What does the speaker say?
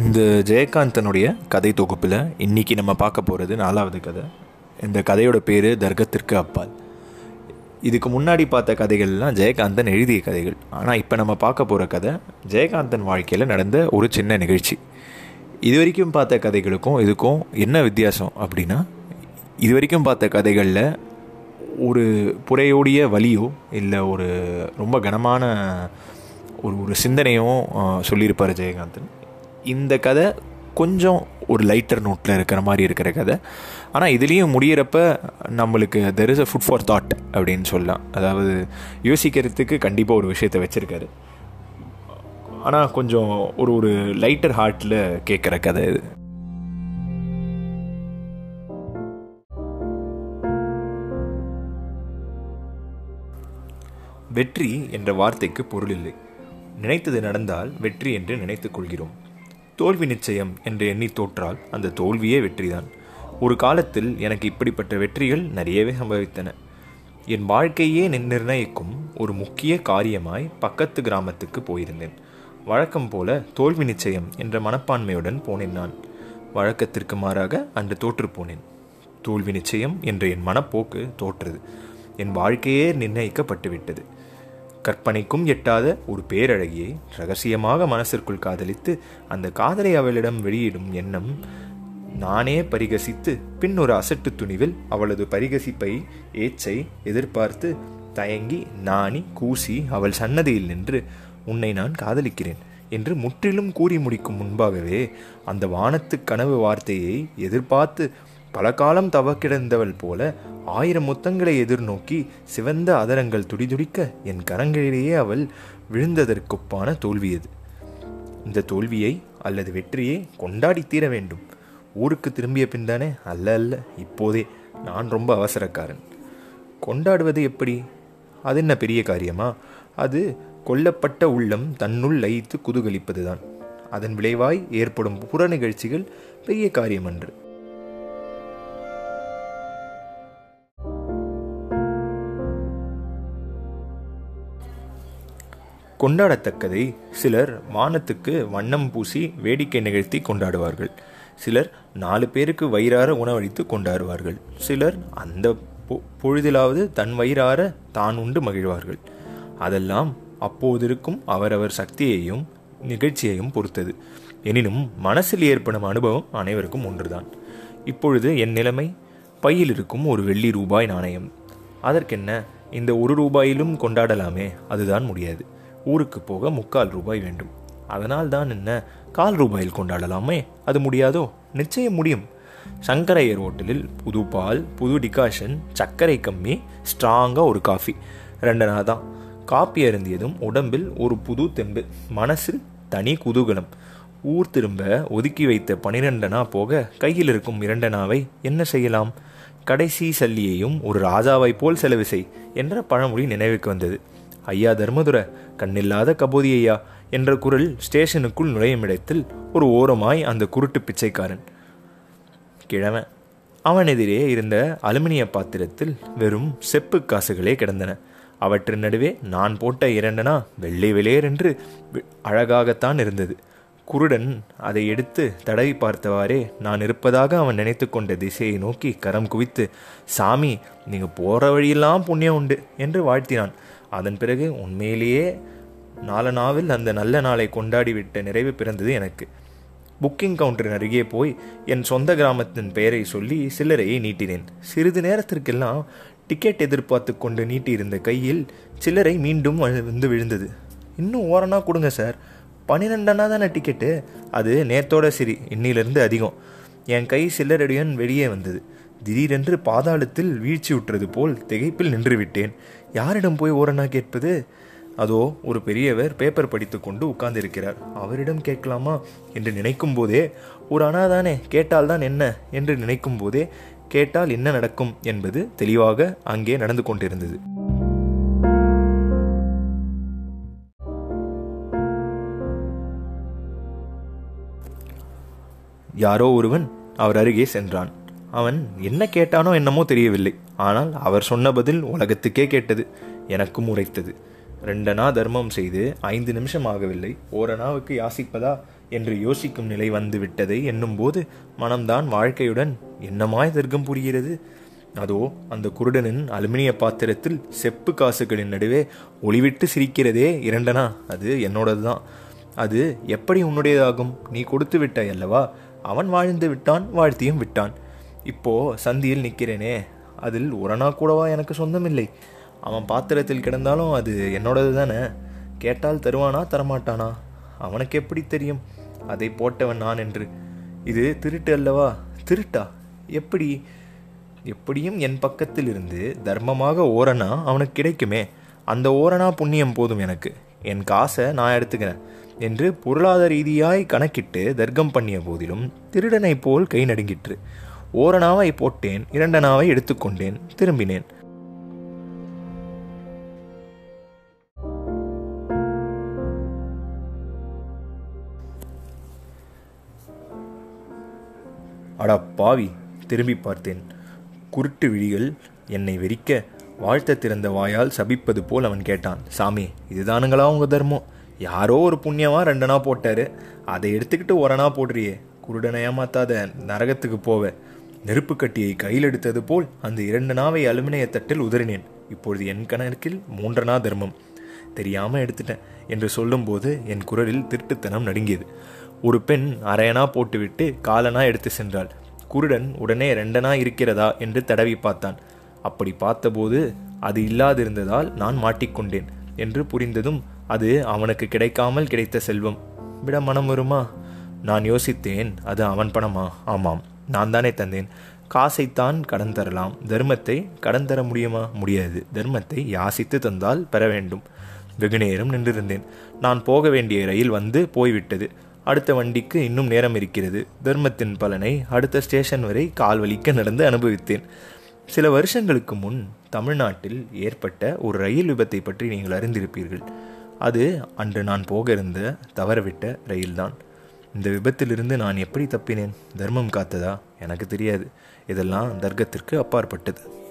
இந்த ஜெயகாந்தனுடைய கதை தொகுப்பில் இன்றைக்கி நம்ம பார்க்க போகிறது நாலாவது கதை. இந்த கதையோட பேர் தர்க்கத்திற்கு அப்பால். இதுக்கு முன்னாடி பார்த்த கதைகள்லாம் ஜெயகாந்தன் எழுதிய கதைகள். ஆனால் இப்போ நம்ம பார்க்க போகிற கதை ஜெயகாந்தன் வாழ்க்கையில் நடந்த ஒரு சின்ன நிகழ்ச்சி. இது வரைக்கும் பார்த்த கதைகளுக்கும் இதுக்கும் என்ன வித்தியாசம் அப்படின்னா இது வரைக்கும் பார்த்த கதைகளில் ஒரு புறையோடிய வலியோ இல்லை ஒரு ரொம்ப கனமான ஒரு ஒரு சிந்தனையும் சொல்லியிருப்பார் ஜெயகாந்தன். இந்த கதை கொஞ்சம் ஒரு லைட்டர் நோட்டில் இருக்கிற மாதிரி இருக்கிற கதை. ஆனால் இதுலேயும் முடியிறப்ப நம்மளுக்கு there is a food for thought அப்படின்னு சொல்லலாம். அதாவது யோசிக்கிறதுக்கு கண்டிப்பாக ஒரு விஷயத்தை வச்சுருக்காரு. ஆனால் கொஞ்சம் ஒரு ஒரு லைட்டர் ஹார்ட்டில் கேட்குற கதை இது. வெற்றி என்ற வார்த்தைக்கு பொருள் இல்லை. நினைத்தது நடந்தால் வெற்றி என்று நினைத்துக் கொள்கிறோம். தோல்வி நிச்சயம் என்று எண்ணி தோற்றால் அந்த தோல்வியே வெற்றிதான். ஒரு காலத்தில் எனக்கு இப்படிப்பட்ட வெற்றிகள் நிறையவே சம்பவித்தன. என் வாழ்க்கையே நிர்ணயிக்கும் ஒரு முக்கிய காரியமாய் பக்கத்து கிராமத்துக்கு போயிருந்தேன். வழக்கம் போல தோல்வி நிச்சயம் என்ற மனப்பான்மையுடன் போனேன் நான். வழக்கத்திற்கு மாறாக அன்று தோற்று போனேன். தோல்வி நிச்சயம் என்ற என் மனப்போக்கு தோற்றது. என் வாழ்க்கையே நிர்ணயிக்கப்பட்டுவிட்டது. கற்பனைக்கும் எட்டாத ஒரு பேரழகியை ரகசியமாக மனசிற்குள் காதலித்து அந்த காதலை அவளிடம் வெளியிடும் எண்ணம் நானே பரிகசித்து பின் ஒரு அசட்டு துணிவில் அவளது பரிகசிப்பை ஏச்சை எதிர்பார்த்து தயங்கி நாணி கூசி அவள் சன்னதியில் நின்று உன்னை நான் காதலிக்கிறேன் என்று முற்றிலும் கூறி முடிக்கும் முன்பாகவே அந்த வானத்து கனவு வார்த்தையை எதிர்பார்த்து பல காலம் தவக்கிடந்தவள் போல ஆயிரம் முத்தங்களை எதிர்நோக்கி சிவந்த அதரங்கள் துடிதுடிக்க என் கரங்களிலேயே அவள் விழுந்ததற்கொப்பான தோல்வியது இந்த தோல்வியை அல்லது வெற்றியை கொண்டாடி தீர வேண்டும். ஊருக்கு திரும்பிய பின்தானே? அல்ல அல்ல. இப்போதே நான் ரொம்ப அவசரக்காரன். கொண்டாடுவது எப்படி? அது என்ன பெரிய காரியமா? அது கொல்லப்பட்ட உள்ளம் தன்னுள் லயித்து குதூகலிப்பதுதான். அதன் விளைவாய் ஏற்படும் புற நிகழ்ச்சிகள் பெரிய காரியமன்று. கொண்டாடத்தக்கதை. சிலர் வானத்துக்கு வண்ணம் பூசி வேடிக்கை நிகழ்த்தி கொண்டாடுவார்கள். சிலர் நாலு பேருக்கு வயிறார உணவளித்து கொண்டாடுவார்கள். சிலர் அந்த பொ- பொழுதிலாவது தன் வயிறார தான் உண்டு மகிழ்வார்கள். அதெல்லாம் அப்போதிருக்கும் அவரவர் சக்தியையும் நிகழ்ச்சியையும் பொறுத்தது. எனினும் மனசில் ஏற்படும் அனுபவம் அனைவருக்கும் ஒன்றுதான். இப்பொழுது என் நிலைமை பையில் இருக்கும் ஒரு வெள்ளி ரூபாய் நாணயம். அதற்கென்ன இந்த ஒரு ரூபாயிலும் கொண்டாடலாமே அதுதான் முடியாது. ஊருக்கு போக முக்கால் ரூபாய் வேண்டும். அதனால் தான் என்ன? கால் ரூபாயில் கொண்டாடலாமே? அது முடியாதோ? நிச்சயம் முடியும். சங்கரையர் ஹோட்டலில் புது பால் புது டிகாஷன் சர்க்கரை கம்மி ஸ்ட்ராங்காக ஒரு காஃபி. ரெண்டனா தான். காப்பி அருந்தியதும் உடம்பில் ஒரு புது தெம்பு. மனசில் தனி குதூகலம். ஊர் திரும்ப ஒதுக்கி வைத்த பனிரெண்டனா போக கையில் இருக்கும் இரண்டனாவை என்ன செய்யலாம்? கடைசி சல்லியையும் ஒரு ராஜாவைப் போல் செலவு செய் என்ற பழமொழி நினைவுக்கு வந்தது. ஐயா தர்மதுர கண்ணில்லாத கபோதி ஐயா என்ற குரல் ஸ்டேஷனுக்குள் நுழையும் இடத்தில் ஒரு ஓரமாய் அந்த குருட்டு பிச்சைக்காரன். கிழவன். அவன் எதிரே இருந்த அலுமினிய பாத்திரத்தில் வெறும் செப்பு காசுகளே கிடந்தன. அவற்றின் நடுவே நான் போட்ட இரண்டனா வெள்ளை வெளியேர் என்று வி- அழகாகத்தான் இருந்தது. குருடன் அதை எடுத்து தடவி பார்த்தவாறே நான் இருப்பதாக அவன் நினைத்து கொண்ட திசையை நோக்கி கரம் குவித்து சாமி நீங்க போற வழியெல்லாம் புண்ணியம் உண்டு என்று வாழ்த்தினான். அதன் பிறகு உண்மையிலேயே நாலனாவில் அந்த நல்ல நாளை கொண்டாடிவிட்ட நிறைவு பிறந்தது எனக்கு. புக்கிங் கவுண்டரின் அருகே போய் என் சொந்த கிராமத்தின் பெயரை சொல்லி சில்லறையை நீட்டினேன். சிறிது நேரத்திற்கெல்லாம் டிக்கெட் எதிர்பார்த்து கொண்டு நீட்டியிருந்த கையில் சில்லறை மீண்டும் வ- வந்து விழுந்தது. இன்னும் ஓரணா கொடுங்க சார். பன்னிரெண்டனா தானே டிக்கெட்டு அது நேத்தோட சரி இன்னிலிருந்து அதிகம். என் கை சில்லறையுடன் வெளியே வந்தது. திடீரென்று பாதாளத்தில் வீழ்ச்சி உற்றது போல் திகைப்பில் நின்று விட்டேன் யாரிடம் போய் ஓரணா கேட்பது? அதோ ஒரு பெரியவர் பேப்பர் படித்து கொண்டு உட்கார்ந்திருக்கிறார். அவரிடம் கேட்கலாமா என்று நினைக்கும் போதே ஒரு அனாதானே கேட்டால்தான் என்ன? என்று நினைக்கும் போதே கேட்டால் என்ன நடக்கும்? என்பது தெளிவாக அங்கே நடந்து கொண்டிருந்தது. யாரோ ஒருவன் அவர் அருகே சென்றான். அவன் என்ன கேட்டானோ என்னமோ தெரியவில்லை. ஆனால் அவர் சொன்ன பதில் உலகத்துக்கே கேட்டது எனக்கும் உரைத்தது. ரெண்டனா தர்மம் செய்து ஐந்து நிமிஷம் ஆகவில்லை. ஓரணாவுக்கு யாசிப்பதா என்று யோசிக்கும் நிலை வந்து விட்டதை எண்ணும்போது மனம்தான் வாழ்க்கையுடன் என்னமாய் தர்க்கம் புரிகிறது? அதோ அந்த குருடனின் அலுமினிய பாத்திரத்தில் செப்பு காசுகளின் நடுவே ஒளிவிட்டு சிரிக்கிறதே இரண்டனா? அது என்னோடது தான் அது எப்படி உன்னுடையதாகும்? நீ கொடுத்து விட்டாய் அல்லவா? அவன் வாழ்ந்து விட்டான் வாழ்த்தியும் விட்டான். இப்போ சந்தியில் நிற்கிறேனே அதில் உரணா கூடவா எனக்கு சொந்தமில்லை. அவன் பாத்திரத்தில் கிடந்தாலும் அது என்னோடது தானே கேட்டால் தருவானா தரமாட்டானா? அவனுக்கு எப்படி தெரியும்? அதை போட்டவன் நான் என்று. இது திருட்டு அல்லவா? திருட்டா? எப்படி? எப்படியும் என் பக்கத்தில் இருந்து தர்மமாக ஓரணா அவனுக்கு கிடைக்குமே. அந்த ஓரணா புண்ணியம் போதும் எனக்கு. என் காசை நான் எடுத்துக்கிறேன். என்று பொருளாதார ரீதியாய் கணக்கிட்டு தர்க்கம் பண்ணிய போதிலும் திருடனைப் போல் கை நடுங்கிற்று. ஓரணாவை போட்டேன் இரண்டனாவை எடுத்துக்கொண்டேன் திரும்பினேன். அடா பாவி திரும்பி பார்த்தேன். குருட்டு விழிகள் என்னை வெறிக்க வாழ்த்த திறந்த வாயால் சபிப்பது போல் அவன் கேட்டான். சாமி இதுதானுங்களா உங்க தர்மம்? யாரோ ஒரு புண்ணியமாக ரெண்டனா போட்டார். அதை எடுத்துக்கிட்டு ஒரணா போடுறியே. குருடனை ஏமாத்தாத நரகத்துக்கு போவ. நெருப்பு கட்டியை கையில் எடுத்தது போல் அந்த இரண்டு நாவை அலுமினிய தட்டில் உதறினேன். இப்பொழுது என் கணக்கில் மூன்றனா தர்மம். தெரியாமல் எடுத்துட்டேன் என்று சொல்லும்போது என் குரலில் திருட்டுத்தனம் நடுங்கியது. ஒரு பெண் அரையனா போட்டுவிட்டு காலனா எடுத்து சென்றாள். குருடன் உடனே ரெண்டனா இருக்கிறதா என்று தடவி பார்த்தான். அப்படி பார்த்தபோது அது இல்லாதிருந்ததால் நான் மாட்டிக்கொண்டேன் என்று புரிந்ததும் அது அவனுக்கு கிடைக்காமல் கிடைத்த செல்வம். விட மனம் வருமா? நான் யோசித்தேன் அது அவன் பணமா? ஆமாம் நான் தானே தந்தேன். காசைத்தான் கடன் தரலாம். தர்மத்தை கடன் தர முடியுமா? முடியாது. தர்மத்தை யாசித்து தந்தால் பெற வேண்டும். வெகு நேரம் நின்றிருந்தேன். நான் போக வேண்டிய ரயில் வந்து போய்விட்டது. அடுத்த வண்டிக்கு இன்னும் நேரம் இருக்கிறது. தர்மத்தின் பலனை அடுத்த ஸ்டேஷன் வரை கால் வலிக்க நடந்து அனுபவித்தேன். சில வருஷங்களுக்கு முன் தமிழ்நாட்டில் ஏற்பட்ட ஒரு ரயில் விபத்தை பற்றி நீங்கள் அறிந்திருப்பீர்கள். அது அன்று நான் போக இருந்த தவறவிட்ட ரயில்தான். இந்த விபத்திலிருந்து நான் எப்படி தப்பினேன்? தர்மம் காத்ததா? எனக்கு தெரியாது. இதெல்லாம் தர்க்கத்திற்கு அப்பாற்பட்டது.